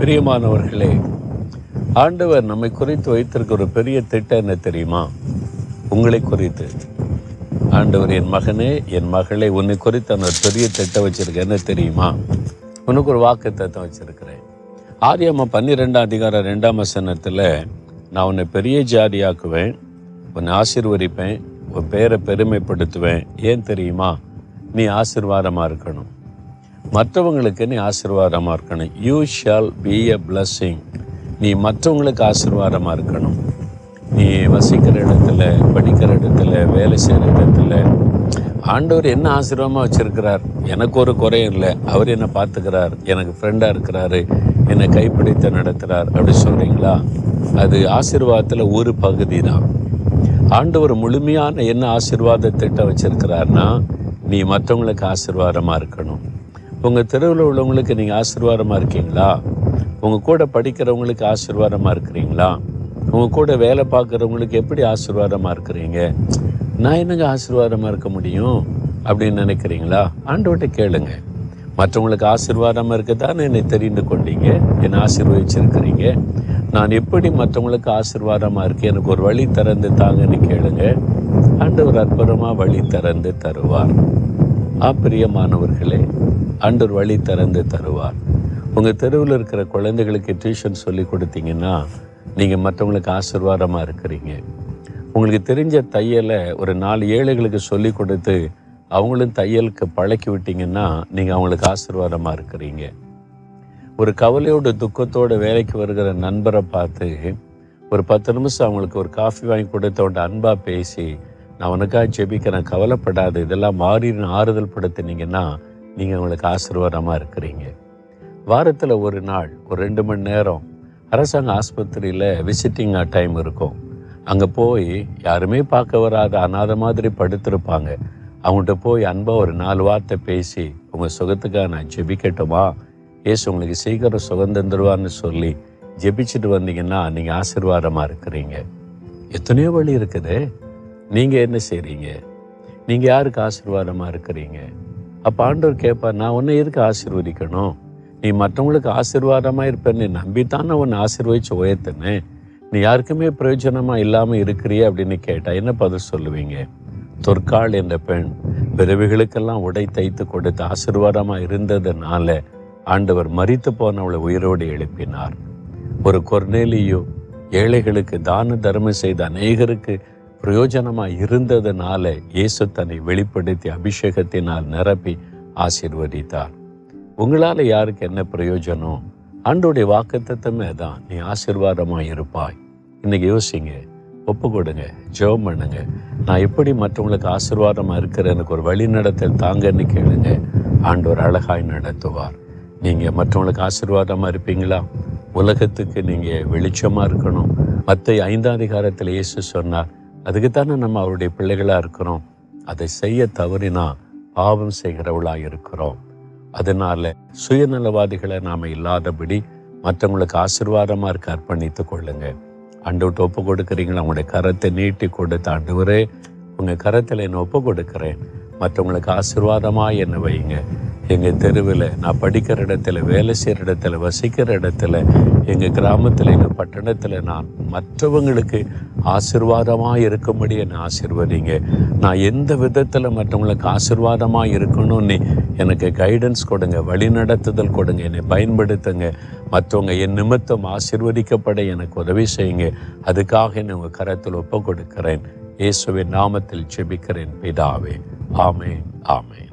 பிரியமானவர்களே ஆண்டவர் நம்மை குறித்து வைத்திருக்க ஒரு பெரிய திட்டம் என்ன தெரியுமா? உங்களை குறித்து. ஆண்டவர் என் மகனே என் மகளை உன்னை குறித்து நான் ஒரு பெரிய திட்டம் வச்சிருக்கேன். என்ன தெரியுமா? உனக்கு ஒரு வாக்கு தத்தம் வச்சிருக்கிறேன். ஆரியம்மா பன்னிரெண்டாம் அதிகாரம் ரெண்டாம் வசனத்தில் நான் உன்னை பெரிய ஜாதியாக்குவேன் உன்னை ஆசிர்வதிப்பேன் உன் பேரை பெருமைப்படுத்துவேன். ஏன் தெரியுமா? நீ ஆசிர்வாதமாக இருக்கணும். மற்றவங்களுக்கு நீ ஆசீர்வாதமாக இருக்கணும். You shall be a blessing நீ மற்றவங்களுக்கு ஆசீர்வாதமாக இருக்கணும். நீ வசிக்கிற இடத்துல படிக்கிற இடத்துல வேலை செய்கிற இடத்துல ஆண்டவர் என்ன ஆசீர்வாதமாக வச்சுருக்கிறார்? எனக்கு ஒரு குறையும் இல்லை. அவர் என்னை பார்த்துக்கிறார். எனக்கு ஃப்ரெண்டாக இருக்கிறாரு. என்னை கைப்பிடித்து நடத்துகிறார் அப்படி சொல்கிறீங்களா அது ஆசீர்வாதத்தில் ஒரு பகுதி தான் ஆண்டவர் முழுமையான என்ன ஆசீர்வாத திட்டம் வச்சுருக்கிறார்னா நீ மற்றவங்களுக்கு ஆசீர்வாதமாக இருக்கணும். உங்கள் தெருவில் உள்ளவங்களுக்கு நீங்கள் ஆசீர்வாதமாக இருக்கீங்களா? உங்கள் கூட படிக்கிறவங்களுக்கு ஆசீர்வாதமாக இருக்கிறீங்களா? உங்கள் கூட வேலை பார்க்குறவங்களுக்கு எப்படி ஆசீர்வாதமாக இருக்கிறீங்க? நான் என்னங்க ஆசீர்வாதமாக இருக்க முடியும்? அப்படின்னு நினைக்கிறீங்களா? ஆண்டவர்கிட்ட கேளுங்க. மற்றவங்களுக்கு ஆசீர்வாதமாக இருக்கதான் என்னை தெரிந்து கொண்டீங்க? என்னை ஆசீர்வதிச்சிருக்கிறீங்க? நான் எப்படி மற்றவங்களுக்கு ஆசீர்வாதமாக இருக்கேன்? எனக்கு ஒரு வழி திறந்து தாங்கன்னு கேளுங்க. ஆண்டவர் அற்புதமாக வழி திறந்து தருவார். ஆப்பிரியமானவர்களே ஆண்டவர் வழி திறந்து தருவார். உங்கள் தெருவில் இருக்கிற குழந்தைகளுக்கு டியூஷன் சொல்லி கொடுத்தீங்கன்னா நீங்கள் மற்றவங்களுக்கு ஆசீர்வாதமாக இருக்கிறீங்க. உங்களுக்கு தெரிஞ்ச தையலை ஒரு நாலு ஏழைகளுக்கு சொல்லி கொடுத்து அவங்களும் தையலுக்கு பழக்கி விட்டீங்கன்னா நீங்கள் அவங்களுக்கு ஆசீர்வாதமாக இருக்கிறீங்க. ஒரு கவலையோட துக்கத்தோட வேலைக்கு வருகிற நண்பரை பார்த்து ஒரு பத்து நிமிஷம் அவங்களுக்கு ஒரு காஃபி வாங்கி கொடுத்தோட அன்பாக பேசி நான் உனக்காக ஜெபிக்கிறேன் கவலைப்படாது இதெல்லாம் மாறி ஆறுதல் படுத்தினீங்கன்னா நீங்கள் உங்களுக்கு ஆசீர்வாதமாக இருக்கிறீங்க. வாரத்தில் ஒரு நாள் ஒரு ரெண்டு மணி நேரம் அரசாங்க ஆஸ்பத்திரியில் விசிட்டிங் டைம் இருக்கும். அங்கே போய் யாருமே பார்க்க வராத அனாதை மாதிரி படுத்திருப்பாங்க. அவங்கள்ட்ட போய் அன்பாக ஒரு நாலு வார்த்தை பேசி உங்கள் சுகத்துக்காக நான் ஜெபிக்கட்டுமா? ஏசு உங்களுக்கு சீக்கிரம் சுகம் தந்துடுவான்னு சொல்லி ஜெபிச்சுட்டு வந்தீங்கன்னா நீங்கள் ஆசீர்வாதமாக இருக்கிறீங்க. எத்தனையோ வழி இருக்குது. நீங்கள் என்ன செய்கிறீங்க நீங்கள் யாருக்கு ஆசீர்வாதமாக இருக்கிறீங்க? அப்போ ஆண்டவர் கேட்பார் நான் உன்னை எதுக்கு ஆசீர்வதிக்கணும்? நீ மற்றவங்களுக்கு ஆசீர்வாதமாக இருப்பேன்னு நம்பித்தானே உன்னை ஆசீர்வதிச்சு உயர்த்தினேன் நீ யாருக்குமே பிரயோஜனமாக இல்லாமல் இருக்கிறியே? அப்படின்னு கேட்டால் என்ன பதில் சொல்லுவீங்க? தொற்காள் என்ற பெண் பிறவிகளுக்கெல்லாம் உடை தைத்து கொடுத்து ஆசீர்வாதமாக இருந்ததுனால ஆண்டவர் மறித்து போனவளை உயிரோடு எழுப்பினார். ஒரு கொர்நேலியோ ஏழைகளுக்கு தான தர்மம் செய்த அநேகருக்கு பிரயோஜனமாக இருந்ததுனால இயேசு தன்னை வெளிப்படுத்தி அபிஷேகத்தினால் நிரப்பி ஆசிர்வதித்தார். உங்களால் யாருக்கு என்ன பிரயோஜனம்? ஆண்டோடைய வாக்குத்தத்தமே தான். நீ ஆசீர்வாதமாக இருப்பாய். இன்னைக்கு யோசிங்க. ஒப்பு கொடுங்க ஜெபம் பண்ணுங்க. நான் எப்படி மற்றவங்களுக்கு ஆசீர்வாதமாக இருக்கிற எனக்கு ஒரு வழி நடத்தல் தாங்கன்னு கேளுங்க. ஆண்டவர் அழகாய் நடத்துவார். நீங்கள் மற்றவங்களுக்கு ஆசீர்வாதமாக இருப்பீங்களா? உலகத்துக்கு நீங்கள் வெளிச்சமாக இருக்கணும். மற்ற ஐந்தாம் அதிகாரத்தில் இயேசு சொன்னார் அதுக்கு தானே நம்ம அவருடைய பிள்ளைகளாக இருக்கிறோம். அதை செய்ய தவறினா பாவம் செய்கிறவளாக இருக்கிறோம். அதனால சுயநலவாதிகளை நாம் இல்லாதபடி மற்றவங்களுக்கு ஆசீர்வாதமாக இருக்க அர்ப்பணித்து கொள்ளுங்க. ஆண்டவர்கிட்ட ஒப்பு கொடுக்குறீங்களா? உங்களுடைய கரத்தை நீட்டி கொடுத்து ஆண்டவரே உங்கள் கரத்தில் என்னை ஒப்பு கொடுக்குறேன். மற்றவங்களுக்கு ஆசீர்வாதமாக என்னை வைங்க எங்கள் தெருவில் நான் படிக்கிற இடத்துல வேலை செய்கிற இடத்துல வசிக்கிற இடத்துல எங்கள் கிராமத்தில் எங்கள் பட்டணத்தில் நான் மற்றவங்களுக்கு ஆசீர்வாதமாக இருக்கும்படி என்னை ஆசிர்வதிங்க. நான் எந்த விதத்தில் மற்றவங்களுக்கு ஆசீர்வாதமாக இருக்கணும்னு எனக்கு கைடன்ஸ் கொடுங்க வழிநடத்துதல் கொடுங்க என்னை பயன்படுத்துங்க. மற்றவங்க என் நிமித்தம் ஆசிர்வதிக்கப்பட எனக்கு உதவி செய்யுங்க. அதுக்காக என்னை உங்கள் கரத்தில் ஒப்பு கொடுக்கிறேன் இயேசுவின் நாமத்தில் செபிக்கிறேன் பிதாவே. ஆமென் ஆமென்.